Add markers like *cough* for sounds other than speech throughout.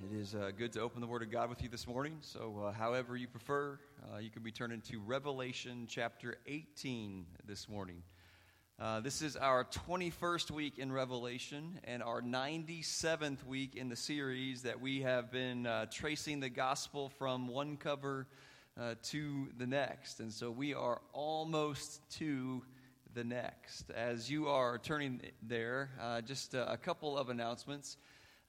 It is uh, good to open the Word of God with you this morning. So, uh, however you prefer, uh, you can be turned into Revelation chapter 18 this morning. Uh, this is our 21st week in Revelation and our 97th week in the series that we have been uh, tracing the gospel from one cover uh, to the next. And so we are almost to the next. As you are turning there, just a couple of announcements.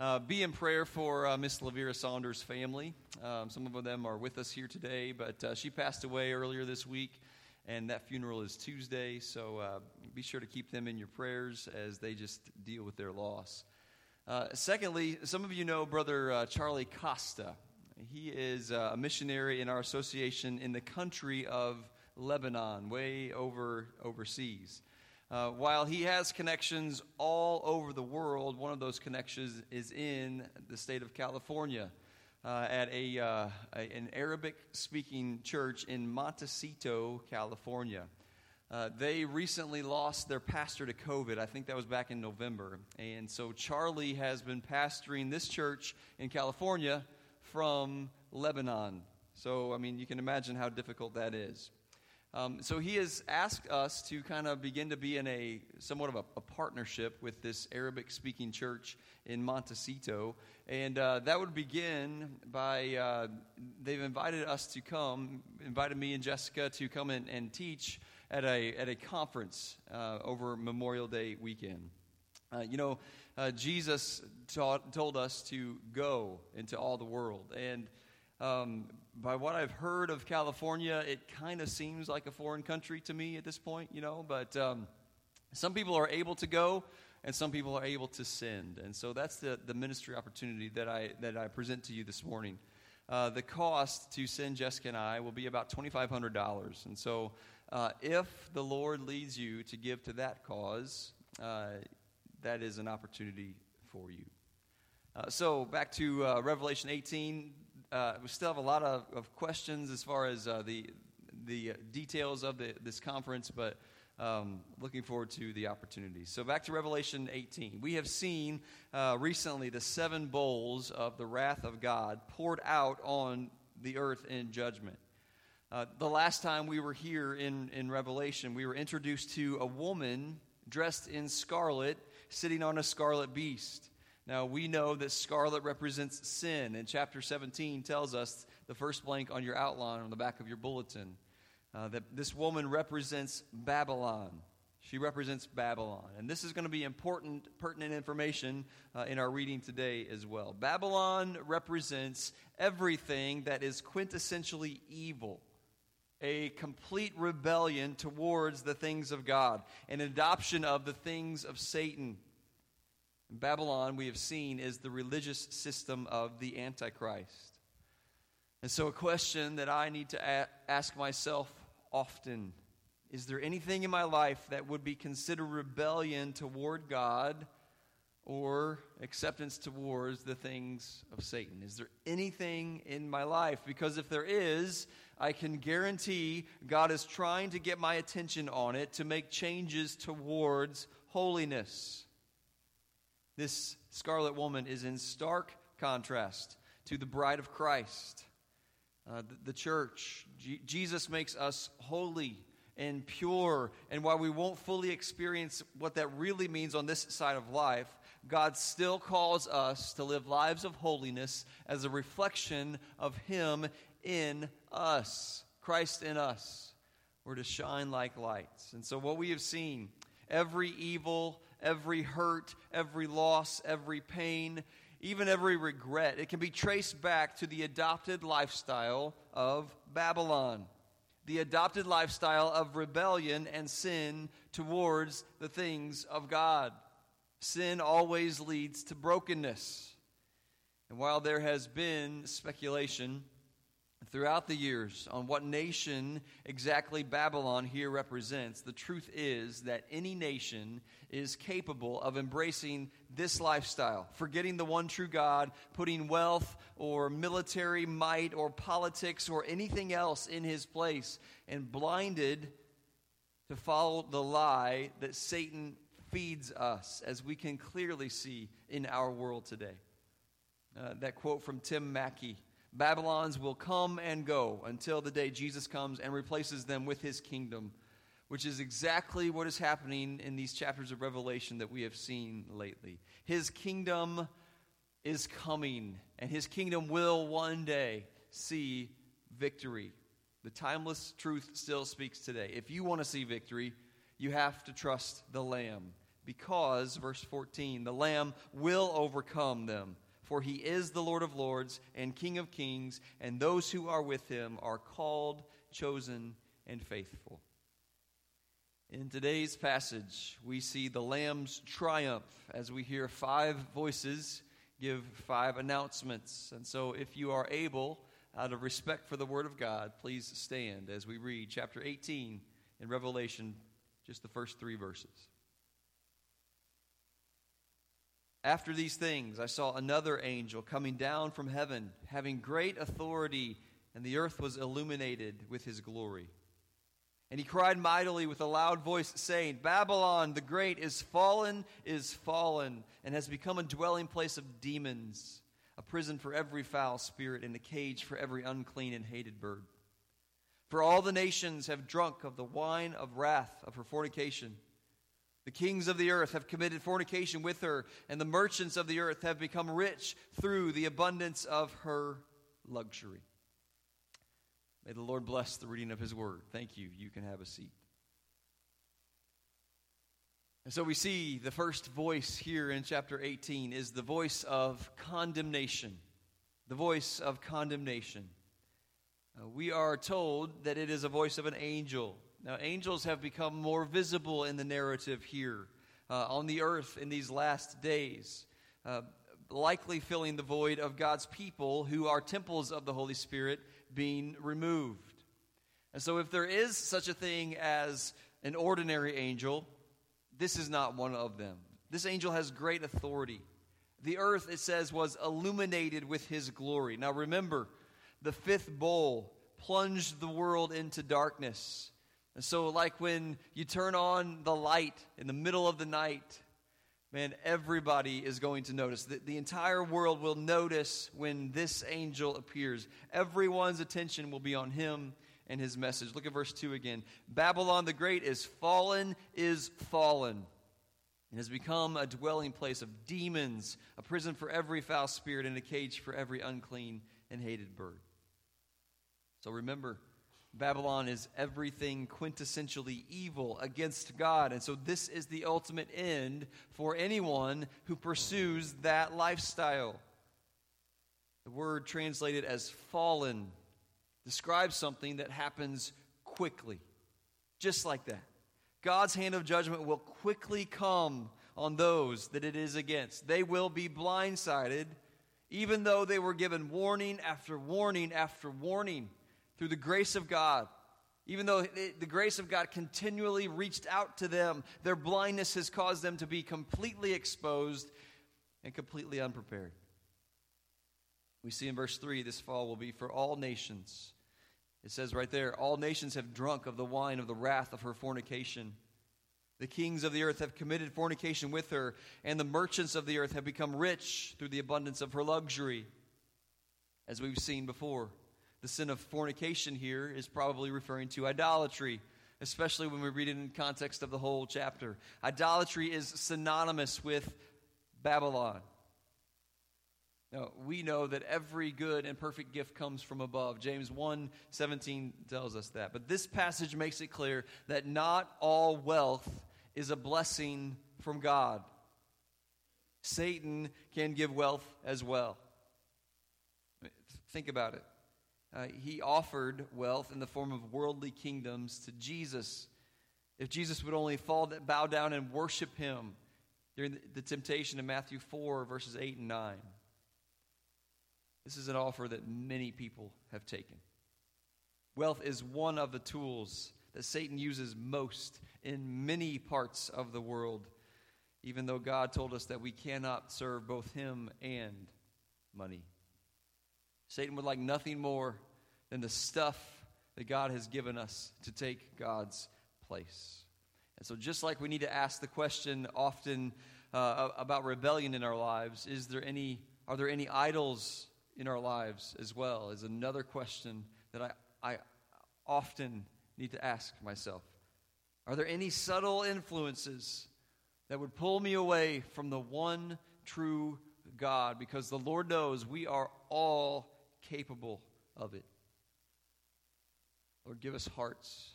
Uh, be in prayer for uh, Miss Lavira Saunders' family. Um, some of them are with us here today, but uh, she passed away earlier this week, and that funeral is Tuesday. So uh, be sure to keep them in your prayers as they just deal with their loss. Uh, secondly, some of you know Brother uh, Charlie Costa. He is a missionary in our association in the country of Lebanon, way over overseas. Uh, while he has connections all over the world, one of those connections is in the state of California uh, at a, uh, a an Arabic speaking church in Montecito, California. Uh, they recently lost their pastor to COVID. I think that was back in November. And so Charlie has been pastoring this church in California from Lebanon. So, I mean, you can imagine how difficult that is. Um, so he has asked us to kind of begin to be in a somewhat of a, a partnership with this Arabic speaking church in Montecito. And uh, that would begin by uh, they've invited us to come, invited me and Jessica to come in and teach at a, at a conference uh, over Memorial Day weekend. Uh, you know, uh, Jesus taught, told us to go into all the world. And um, by what I've heard of California, it kind of seems like a foreign country to me at this point, you know, but um, some people are able to go and some people are able to send. And so that's the, the ministry opportunity that I, that I present to you this morning. Uh, the cost to send Jessica and I will be about $2,500. And so uh, if the Lord leads you to give to that cause, uh, that is an opportunity for you. Uh, so back to uh, Revelation 18 uh, we still have a lot of, of questions as far as uh, the, the details of the, this conference, but um, looking forward to the opportunity. So, back to Revelation 18. We have seen uh, recently the seven bowls of the wrath of God poured out on the earth in judgment. Uh, the last time we were here in, in Revelation, we were introduced to a woman dressed in scarlet sitting on a scarlet beast. Now, we know that scarlet represents sin, and chapter 17 tells us the first blank on your outline on the back of your bulletin uh, that this woman represents Babylon. She represents Babylon. And this is going to be important, pertinent information uh, in our reading today as well. Babylon represents everything that is quintessentially evil a complete rebellion towards the things of God, an adoption of the things of Satan. Babylon, we have seen, is the religious system of the Antichrist. And so, a question that I need to a- ask myself often is there anything in my life that would be considered rebellion toward God or acceptance towards the things of Satan? Is there anything in my life? Because if there is, I can guarantee God is trying to get my attention on it to make changes towards holiness. This scarlet woman is in stark contrast to the bride of Christ, uh, the, the, church. G- Jesus makes us holy and pure. And while we won't fully experience what that really means on this side of life, God still calls us to live lives of holiness as a reflection of Him in us, Christ in us. We're to shine like lights. And so, what we have seen, every evil, every hurt, every loss, every pain, even every regret. It can be traced back to the adopted lifestyle of Babylon, the adopted lifestyle of rebellion and sin towards the things of God. Sin always leads to brokenness. And while there has been speculation, throughout the years on what nation exactly Babylon here represents, the truth is that any nation is capable of embracing this lifestyle, forgetting the one true God, putting wealth or military might or politics or anything else in his place, and blinded to follow the lie that Satan feeds us, as we can clearly see in our world today. uh, that quote from Tim Mackie Babylons will come and go until the day Jesus comes and replaces them with his kingdom, which is exactly what is happening in these chapters of Revelation that we have seen lately. His kingdom is coming, and his kingdom will one day see victory. The timeless truth still speaks today. If you want to see victory, you have to trust the Lamb, because, verse 14, the Lamb will overcome them for he is the Lord of lords and King of kings, and those who are with him are called, chosen, and faithful. In today's passage, we see the Lamb's triumph as we hear five voices give five announcements. And so, if you are able, out of respect for the Word of God, please stand as we read chapter 18 in Revelation, just the first three verses. After these things, I saw another angel coming down from heaven, having great authority, and the earth was illuminated with his glory. And he cried mightily with a loud voice, saying, Babylon the great is fallen, is fallen, and has become a dwelling place of demons, a prison for every foul spirit, and a cage for every unclean and hated bird. For all the nations have drunk of the wine of wrath of her fornication. The kings of the earth have committed fornication with her, and the merchants of the earth have become rich through the abundance of her luxury. May the Lord bless the reading of his word. Thank you. You can have a seat. And so we see the first voice here in chapter 18 is the voice of condemnation. The voice of condemnation. Uh, we are told that it is a voice of an angel. Now, angels have become more visible in the narrative here uh, on the earth in these last days, uh, likely filling the void of God's people who are temples of the Holy Spirit being removed. And so, if there is such a thing as an ordinary angel, this is not one of them. This angel has great authority. The earth, it says, was illuminated with his glory. Now, remember, the fifth bowl plunged the world into darkness. So, like when you turn on the light in the middle of the night, man, everybody is going to notice. The, the entire world will notice when this angel appears. Everyone's attention will be on him and his message. Look at verse 2 again. Babylon the Great is fallen, is fallen, and has become a dwelling place of demons, a prison for every foul spirit, and a cage for every unclean and hated bird. So remember, Babylon is everything quintessentially evil against God. And so, this is the ultimate end for anyone who pursues that lifestyle. The word translated as fallen describes something that happens quickly, just like that. God's hand of judgment will quickly come on those that it is against. They will be blindsided, even though they were given warning after warning after warning through the grace of God. Even though the grace of God continually reached out to them, their blindness has caused them to be completely exposed and completely unprepared. We see in verse 3 this fall will be for all nations. It says right there, all nations have drunk of the wine of the wrath of her fornication. The kings of the earth have committed fornication with her, and the merchants of the earth have become rich through the abundance of her luxury, as we've seen before. The sin of fornication here is probably referring to idolatry, especially when we read it in context of the whole chapter. Idolatry is synonymous with Babylon. Now, we know that every good and perfect gift comes from above. James 1 17 tells us that. But this passage makes it clear that not all wealth is a blessing from God. Satan can give wealth as well. Think about it. Uh, he offered wealth in the form of worldly kingdoms to Jesus. If Jesus would only fall, bow down and worship him during the, the temptation in Matthew 4, verses 8 and 9. This is an offer that many people have taken. Wealth is one of the tools that Satan uses most in many parts of the world, even though God told us that we cannot serve both him and money. Satan would like nothing more than the stuff that God has given us to take God's place. And so, just like we need to ask the question often uh, about rebellion in our lives, is there any Are there any idols in our lives as well? Is another question that I, I often need to ask myself. Are there any subtle influences that would pull me away from the one true God? Because the Lord knows we are all capable of it. Lord, give us hearts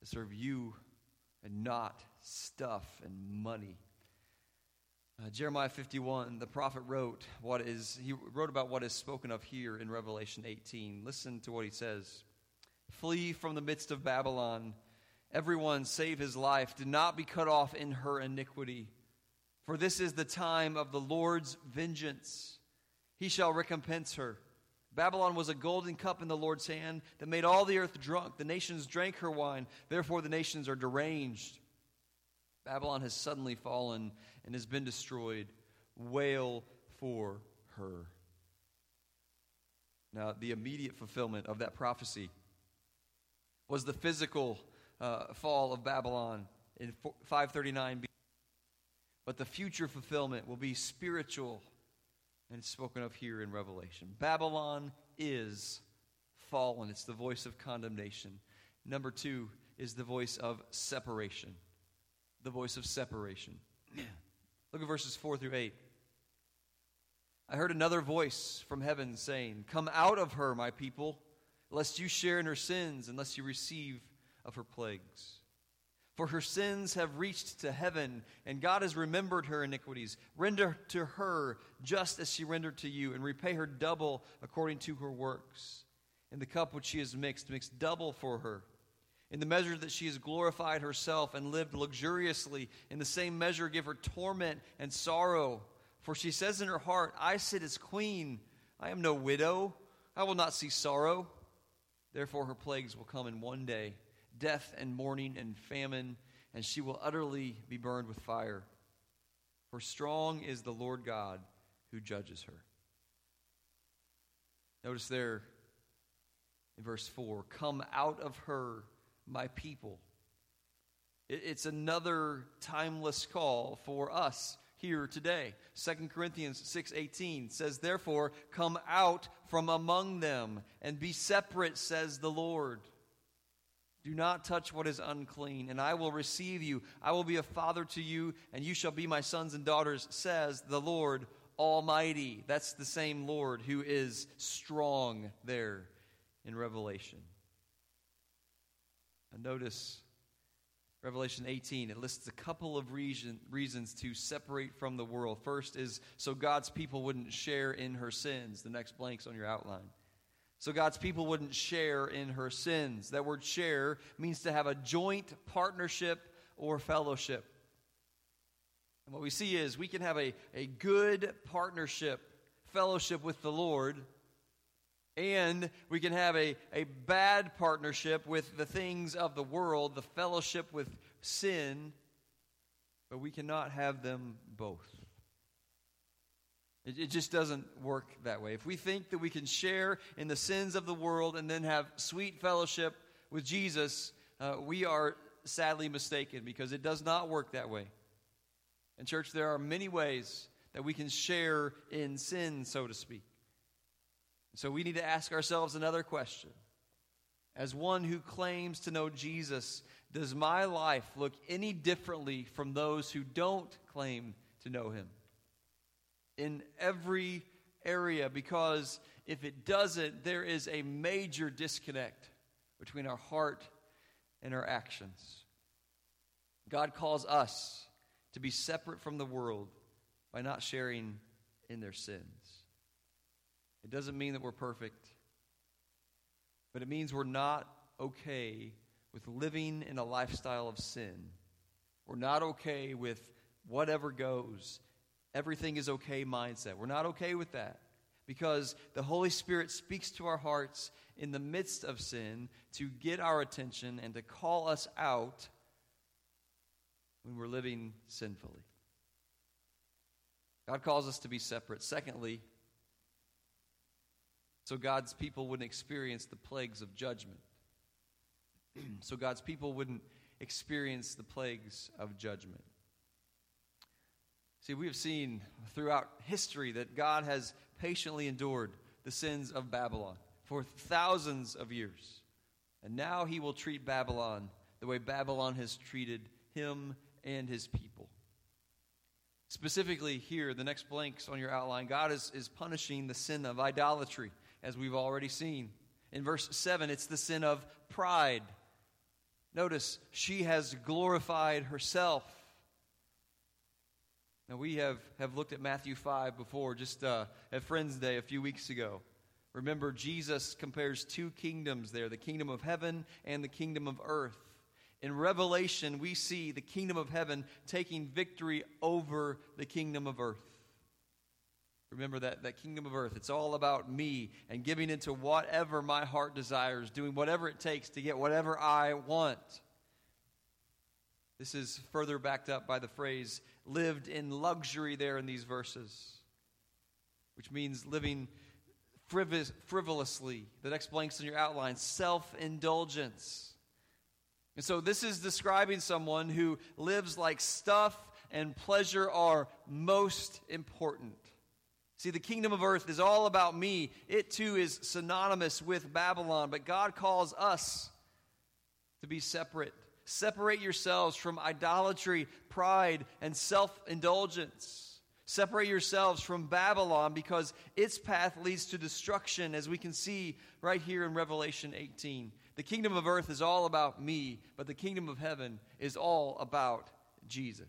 to serve you and not stuff and money. Uh, Jeremiah 51, the prophet wrote what is he wrote about what is spoken of here in Revelation 18. Listen to what he says. Flee from the midst of Babylon, everyone save his life. Do not be cut off in her iniquity, for this is the time of the Lord's vengeance. He shall recompense her. Babylon was a golden cup in the Lord's hand that made all the earth drunk. The nations drank her wine, therefore the nations are deranged. Babylon has suddenly fallen and has been destroyed. Wail for her. Now, the immediate fulfillment of that prophecy was the physical uh, fall of Babylon in 539 BC. But the future fulfillment will be spiritual, and it's spoken of here in Revelation. Babylon is fallen, it's the voice of condemnation. Number two is the voice of separation. The voice of separation. *clears throat* Look at verses 4 through 8. I heard another voice from heaven saying, Come out of her, my people, lest you share in her sins, unless you receive of her plagues. For her sins have reached to heaven, and God has remembered her iniquities. Render to her just as she rendered to you, and repay her double according to her works. In the cup which she has mixed, mix double for her. In the measure that she has glorified herself and lived luxuriously, in the same measure give her torment and sorrow. For she says in her heart, I sit as queen. I am no widow. I will not see sorrow. Therefore, her plagues will come in one day death and mourning and famine, and she will utterly be burned with fire. For strong is the Lord God who judges her. Notice there in verse 4 Come out of her my people. It's another timeless call for us here today. 2 Corinthians 6:18 says therefore come out from among them and be separate says the Lord. Do not touch what is unclean and I will receive you. I will be a father to you and you shall be my sons and daughters says the Lord Almighty. That's the same Lord who is strong there in Revelation. And notice Revelation 18, it lists a couple of reason, reasons to separate from the world. First is so God's people wouldn't share in her sins. The next blank's on your outline. So God's people wouldn't share in her sins. That word share means to have a joint partnership or fellowship. And what we see is we can have a, a good partnership, fellowship with the Lord and we can have a, a bad partnership with the things of the world, the fellowship with sin, but we cannot have them both. It, it just doesn't work that way. If we think that we can share in the sins of the world and then have sweet fellowship with Jesus, uh, we are sadly mistaken because it does not work that way. In church, there are many ways that we can share in sin, so to speak. So we need to ask ourselves another question. As one who claims to know Jesus, does my life look any differently from those who don't claim to know him? In every area, because if it doesn't, there is a major disconnect between our heart and our actions. God calls us to be separate from the world by not sharing in their sins. It doesn't mean that we're perfect, but it means we're not okay with living in a lifestyle of sin. We're not okay with whatever goes. Everything is okay mindset. We're not okay with that because the Holy Spirit speaks to our hearts in the midst of sin to get our attention and to call us out when we're living sinfully. God calls us to be separate. Secondly, so God's people wouldn't experience the plagues of judgment. *clears throat* so God's people wouldn't experience the plagues of judgment. See, we have seen throughout history that God has patiently endured the sins of Babylon for thousands of years. And now he will treat Babylon the way Babylon has treated him and his people. Specifically, here, the next blanks on your outline, God is, is punishing the sin of idolatry, as we've already seen. In verse 7, it's the sin of pride. Notice, she has glorified herself. Now, we have, have looked at Matthew 5 before, just uh, at Friends Day a few weeks ago. Remember, Jesus compares two kingdoms there the kingdom of heaven and the kingdom of earth. In Revelation, we see the kingdom of heaven taking victory over the kingdom of earth. Remember that, that kingdom of earth. It's all about me and giving into whatever my heart desires, doing whatever it takes to get whatever I want. This is further backed up by the phrase lived in luxury there in these verses, which means living frivolously. The next blank's in your outline self indulgence. And so this is describing someone who lives like stuff and pleasure are most important. See, the kingdom of earth is all about me. It too is synonymous with Babylon, but God calls us to be separate. Separate yourselves from idolatry, pride, and self indulgence. Separate yourselves from Babylon because its path leads to destruction, as we can see right here in Revelation 18. The kingdom of earth is all about me, but the kingdom of heaven is all about Jesus.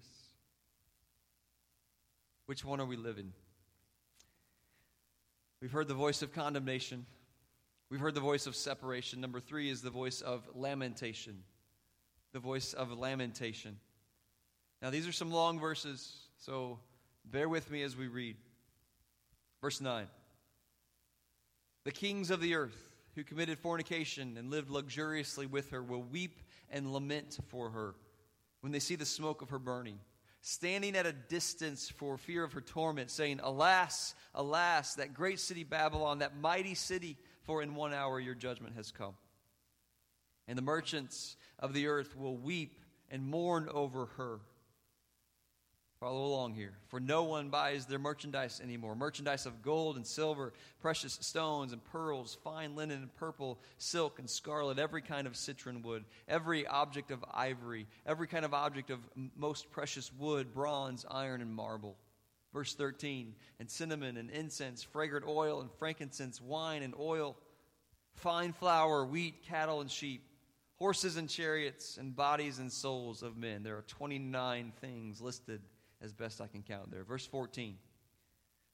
Which one are we living? We've heard the voice of condemnation. We've heard the voice of separation. Number three is the voice of lamentation. The voice of lamentation. Now, these are some long verses, so bear with me as we read. Verse 9 The kings of the earth who committed fornication and lived luxuriously with her will weep and lament for her when they see the smoke of her burning, standing at a distance for fear of her torment, saying, Alas, alas, that great city Babylon, that mighty city, for in one hour your judgment has come. And the merchants of the earth will weep and mourn over her Follow along here. For no one buys their merchandise anymore merchandise of gold and silver, precious stones and pearls, fine linen and purple, silk and scarlet, every kind of citron wood, every object of ivory, every kind of object of most precious wood, bronze, iron, and marble. Verse 13 And cinnamon and incense, fragrant oil and frankincense, wine and oil, fine flour, wheat, cattle, and sheep horses and chariots, and bodies and souls of men. There are 29 things listed as best I can count there. Verse 14.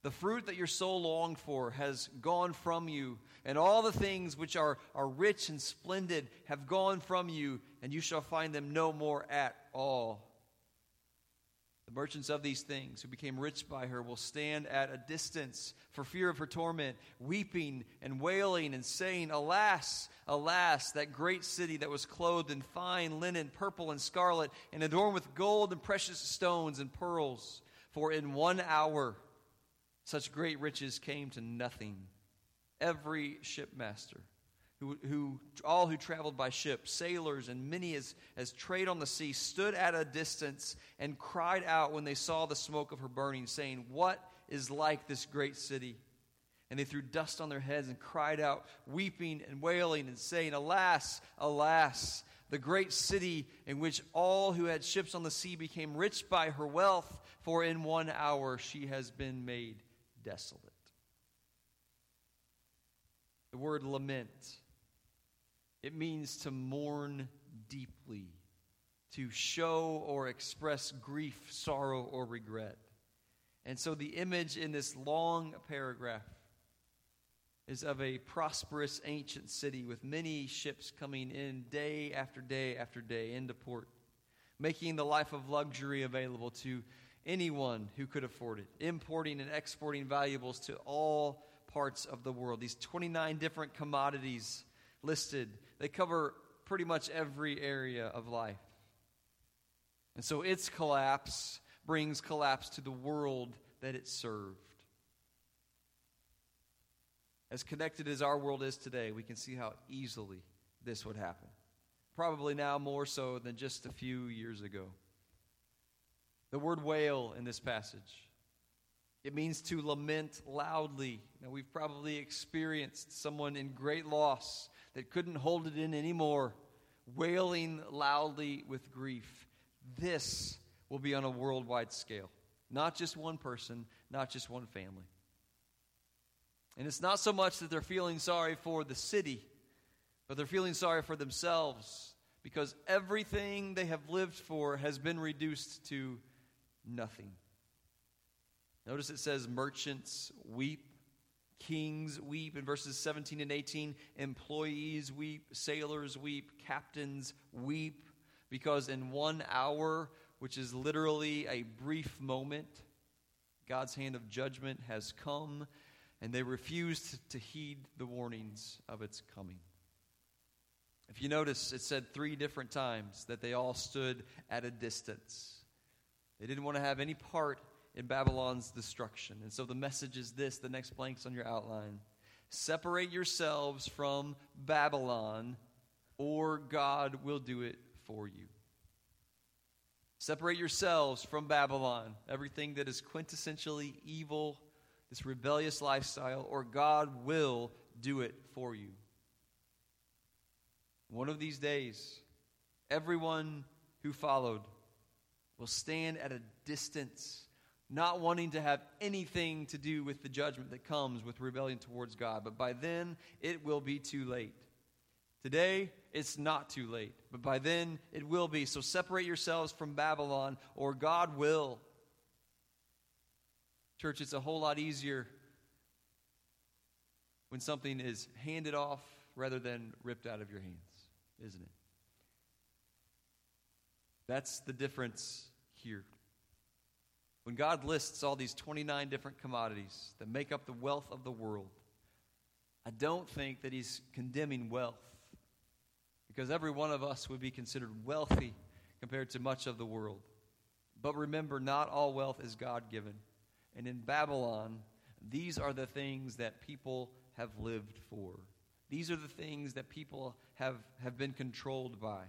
The fruit that your soul longed for has gone from you, and all the things which are, are rich and splendid have gone from you, and you shall find them no more at all. The merchants of these things who became rich by her will stand at a distance for fear of her torment, weeping and wailing and saying, Alas, alas, that great city that was clothed in fine linen, purple and scarlet, and adorned with gold and precious stones and pearls. For in one hour such great riches came to nothing. Every shipmaster who, who, all who traveled by ship, sailors, and many as, as trade on the sea, stood at a distance and cried out when they saw the smoke of her burning, saying, What is like this great city? And they threw dust on their heads and cried out, weeping and wailing, and saying, Alas, alas, the great city in which all who had ships on the sea became rich by her wealth, for in one hour she has been made desolate. The word lament it means to mourn deeply, to show or express grief, sorrow, or regret. And so the image in this long paragraph is of a prosperous ancient city with many ships coming in day after day after day into port, making the life of luxury available to anyone who could afford it, importing and exporting valuables to all parts of the world. These 29 different commodities listed they cover pretty much every area of life. And so its collapse brings collapse to the world that it served. As connected as our world is today, we can see how easily this would happen. Probably now more so than just a few years ago. The word wail in this passage. It means to lament loudly. Now, we've probably experienced someone in great loss that couldn't hold it in anymore, wailing loudly with grief. This will be on a worldwide scale, not just one person, not just one family. And it's not so much that they're feeling sorry for the city, but they're feeling sorry for themselves because everything they have lived for has been reduced to nothing. Notice it says merchants weep, kings weep in verses 17 and 18, employees weep, sailors weep, captains weep, because in one hour, which is literally a brief moment, God's hand of judgment has come, and they refused to heed the warnings of its coming. If you notice, it said three different times that they all stood at a distance. They didn't want to have any part in Babylon's destruction. And so the message is this the next blank's on your outline. Separate yourselves from Babylon, or God will do it for you. Separate yourselves from Babylon, everything that is quintessentially evil, this rebellious lifestyle, or God will do it for you. One of these days, everyone who followed will stand at a distance, not wanting to have anything to do with the judgment that comes with rebellion towards God. But by then, it will be too late. Today, it's not too late, but by then, it will be. So separate yourselves from Babylon, or God will. Church, it's a whole lot easier when something is handed off rather than ripped out of your hands isn't it? That's the difference here. When God lists all these 29 different commodities that make up the wealth of the world, I don't think that He's condemning wealth because every one of us would be considered wealthy compared to much of the world. But remember, not all wealth is God given. And in Babylon, these are the things that people have lived for. These are the things that people have, have been controlled by.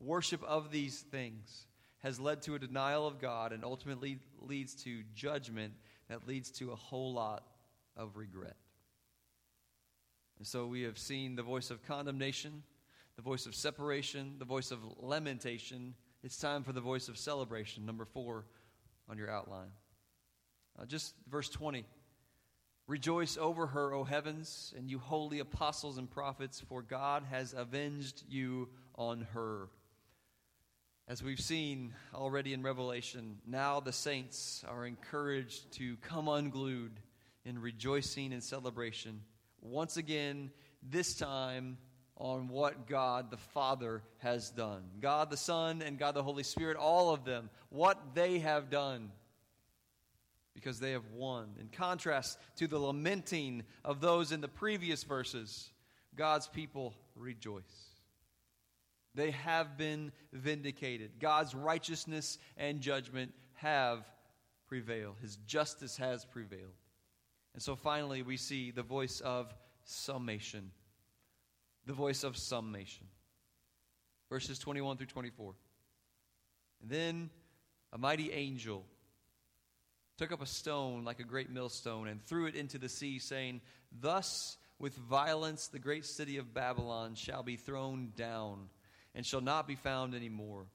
Worship of these things has led to a denial of God and ultimately leads to judgment that leads to a whole lot of regret. And so we have seen the voice of condemnation, the voice of separation, the voice of lamentation. It's time for the voice of celebration, number four on your outline. Uh, just verse 20. Rejoice over her, O heavens, and you holy apostles and prophets, for God has avenged you on her. As we've seen already in Revelation, now the saints are encouraged to come unglued in rejoicing and celebration. Once again, this time on what God the Father has done. God the Son and God the Holy Spirit, all of them, what they have done because they have won. In contrast to the lamenting of those in the previous verses, God's people rejoice. They have been vindicated. God's righteousness and judgment have prevailed. His justice has prevailed. And so finally, we see the voice of summation. The voice of summation. Verses 21 through 24. And then a mighty angel took up a stone like a great millstone and threw it into the sea, saying, Thus with violence the great city of Babylon shall be thrown down and shall not be found any more.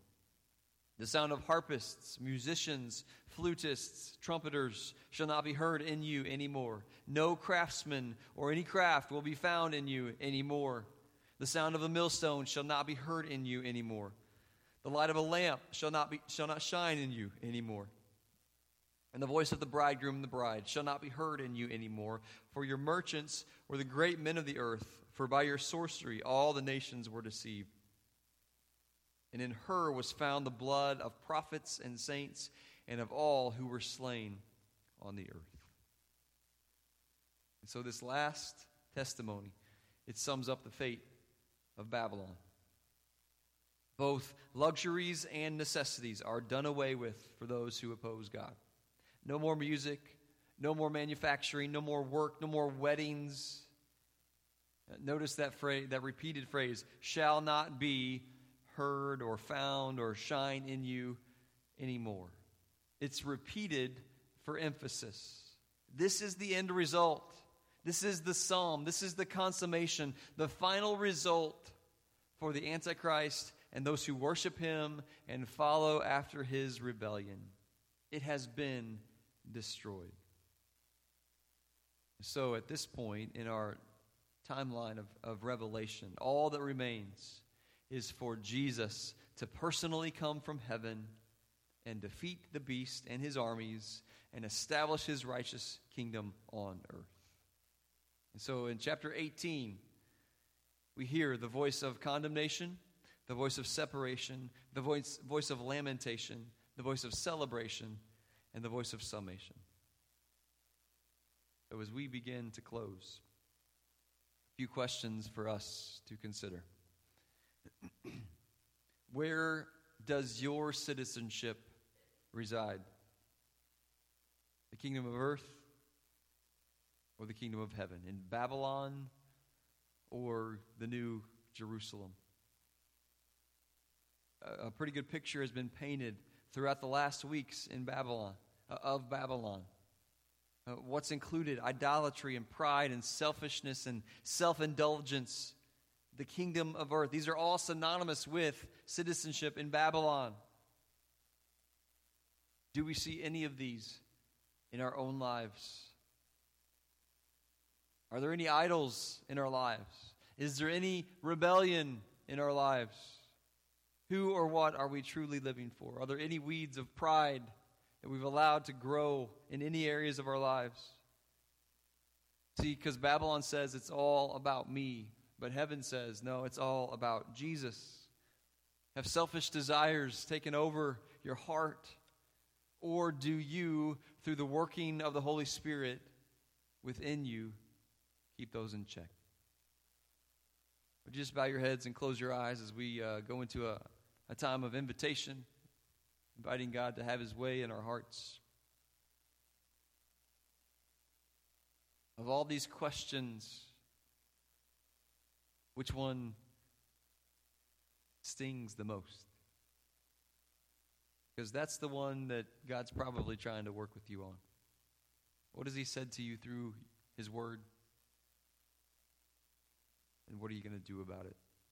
The sound of harpists, musicians, flutists, trumpeters shall not be heard in you anymore. No craftsman or any craft will be found in you anymore. The sound of a millstone shall not be heard in you anymore. The light of a lamp shall not, be, shall not shine in you anymore. And the voice of the bridegroom and the bride shall not be heard in you anymore, for your merchants were the great men of the earth, for by your sorcery all the nations were deceived. And in her was found the blood of prophets and saints and of all who were slain on the earth. And so this last testimony, it sums up the fate of Babylon. Both luxuries and necessities are done away with for those who oppose God. No more music, no more manufacturing, no more work, no more weddings. Notice that phrase, that repeated phrase, shall not be heard or found or shine in you anymore. it's repeated for emphasis. This is the end result. This is the psalm. This is the consummation, the final result for the Antichrist and those who worship him and follow after his rebellion. It has been destroyed. So, at this point in our timeline of, of Revelation, all that remains is for Jesus to personally come from heaven and defeat the beast and his armies and establish his righteous kingdom on earth. And so in chapter 18, we hear the voice of condemnation, the voice of separation, the voice, voice of lamentation, the voice of celebration, and the voice of summation. So as we begin to close, a few questions for us to consider. Where does your citizenship reside? The kingdom of earth or the kingdom of heaven? In Babylon or the new Jerusalem? A, pretty good picture has been painted throughout the last weeks in Babylon, uh, of Babylon. Uh, what's included? Idolatry and pride and selfishness and self indulgence. The kingdom of earth. These are all synonymous with citizenship in Babylon. Do we see any of these in our own lives? Are there any idols in our lives? Is there any rebellion in our lives? Who or what are we truly living for? Are there any weeds of pride that we've allowed to grow in any areas of our lives? See, because Babylon says it's all about me, but heaven says, no, it's all about Jesus. Have selfish desires taken over your heart? Or do you, through the working of the Holy Spirit within you, keep those in check? Would you just bow your heads and close your eyes as we uh, go into a, a time of invitation? inviting God to have his way in our hearts. Of all these questions, which one stings the most? Because that's the one that God's probably trying to work with you on. What has He said to you through His Word? And what are you going to do about it?